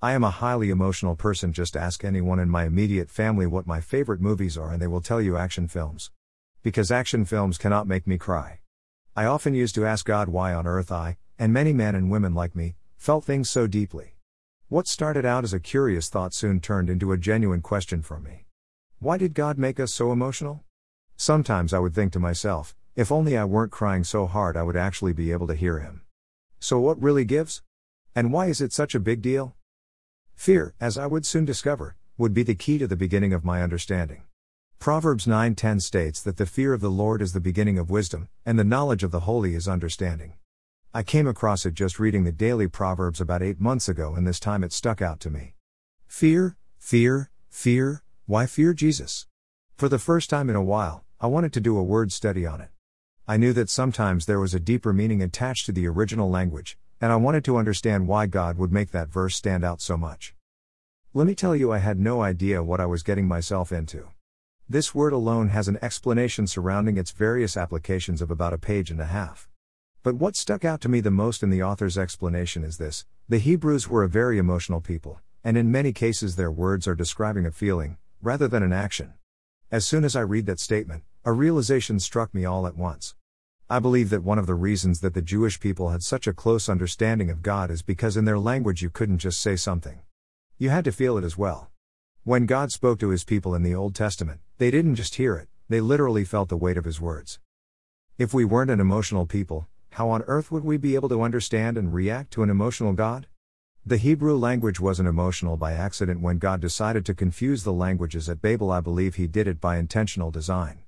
I am a highly emotional person, just ask anyone in my immediate family what my favorite movies are, and they will tell you action films. Because action films cannot make me cry. I often used to ask God why on earth I, and many men and women like me, felt things so deeply. What started out as a curious thought soon turned into a genuine question for me. Why did God make us so emotional? Sometimes I would think to myself, if only I weren't crying so hard, I would actually be able to hear Him. So, what really gives? And why is it such a big deal? Fear, as I would soon discover, would be the key to the beginning of my understanding. Proverbs 9:10 states that the fear of the Lord is the beginning of wisdom, and the knowledge of the holy is understanding. I came across it just reading the daily Proverbs about 8 months ago and this time it stuck out to me. Fear, fear, fear, why fear Jesus? For the first time in a while, I wanted to do a word study on it. I knew that sometimes there was a deeper meaning attached to the original language, and I wanted to understand why God would make that verse stand out so much. Let me tell you, I had no idea what I was getting myself into. This word alone has an explanation surrounding its various applications of about a page and a half. But what stuck out to me the most in the author's explanation is this the Hebrews were a very emotional people, and in many cases their words are describing a feeling, rather than an action. As soon as I read that statement, a realization struck me all at once. I believe that one of the reasons that the Jewish people had such a close understanding of God is because in their language you couldn't just say something. You had to feel it as well. When God spoke to his people in the Old Testament, they didn't just hear it, they literally felt the weight of his words. If we weren't an emotional people, how on earth would we be able to understand and react to an emotional God? The Hebrew language wasn't emotional by accident when God decided to confuse the languages at Babel. I believe he did it by intentional design.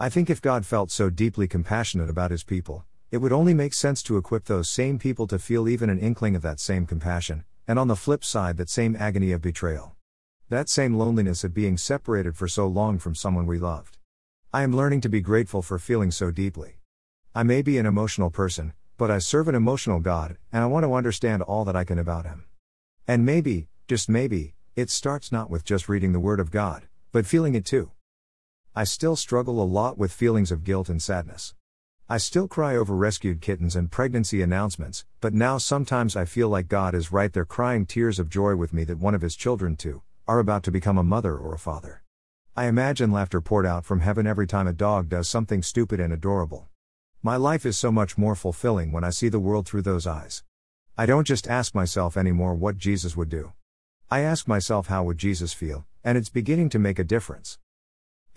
I think if God felt so deeply compassionate about his people, it would only make sense to equip those same people to feel even an inkling of that same compassion, and on the flip side, that same agony of betrayal. That same loneliness of being separated for so long from someone we loved. I am learning to be grateful for feeling so deeply. I may be an emotional person, but I serve an emotional God, and I want to understand all that I can about Him. And maybe, just maybe, it starts not with just reading the Word of God, but feeling it too. I still struggle a lot with feelings of guilt and sadness. I still cry over rescued kittens and pregnancy announcements, but now sometimes I feel like God is right there crying tears of joy with me that one of His children, too, are about to become a mother or a father. I imagine laughter poured out from heaven every time a dog does something stupid and adorable. My life is so much more fulfilling when I see the world through those eyes. I don't just ask myself anymore what Jesus would do. I ask myself how would Jesus feel, and it's beginning to make a difference.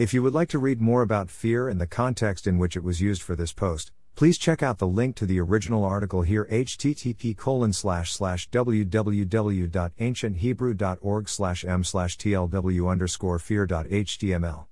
If you would like to read more about fear and the context in which it was used for this post, please check out the link to the original article here http www.ancienthebrew.org m tlw fear.html.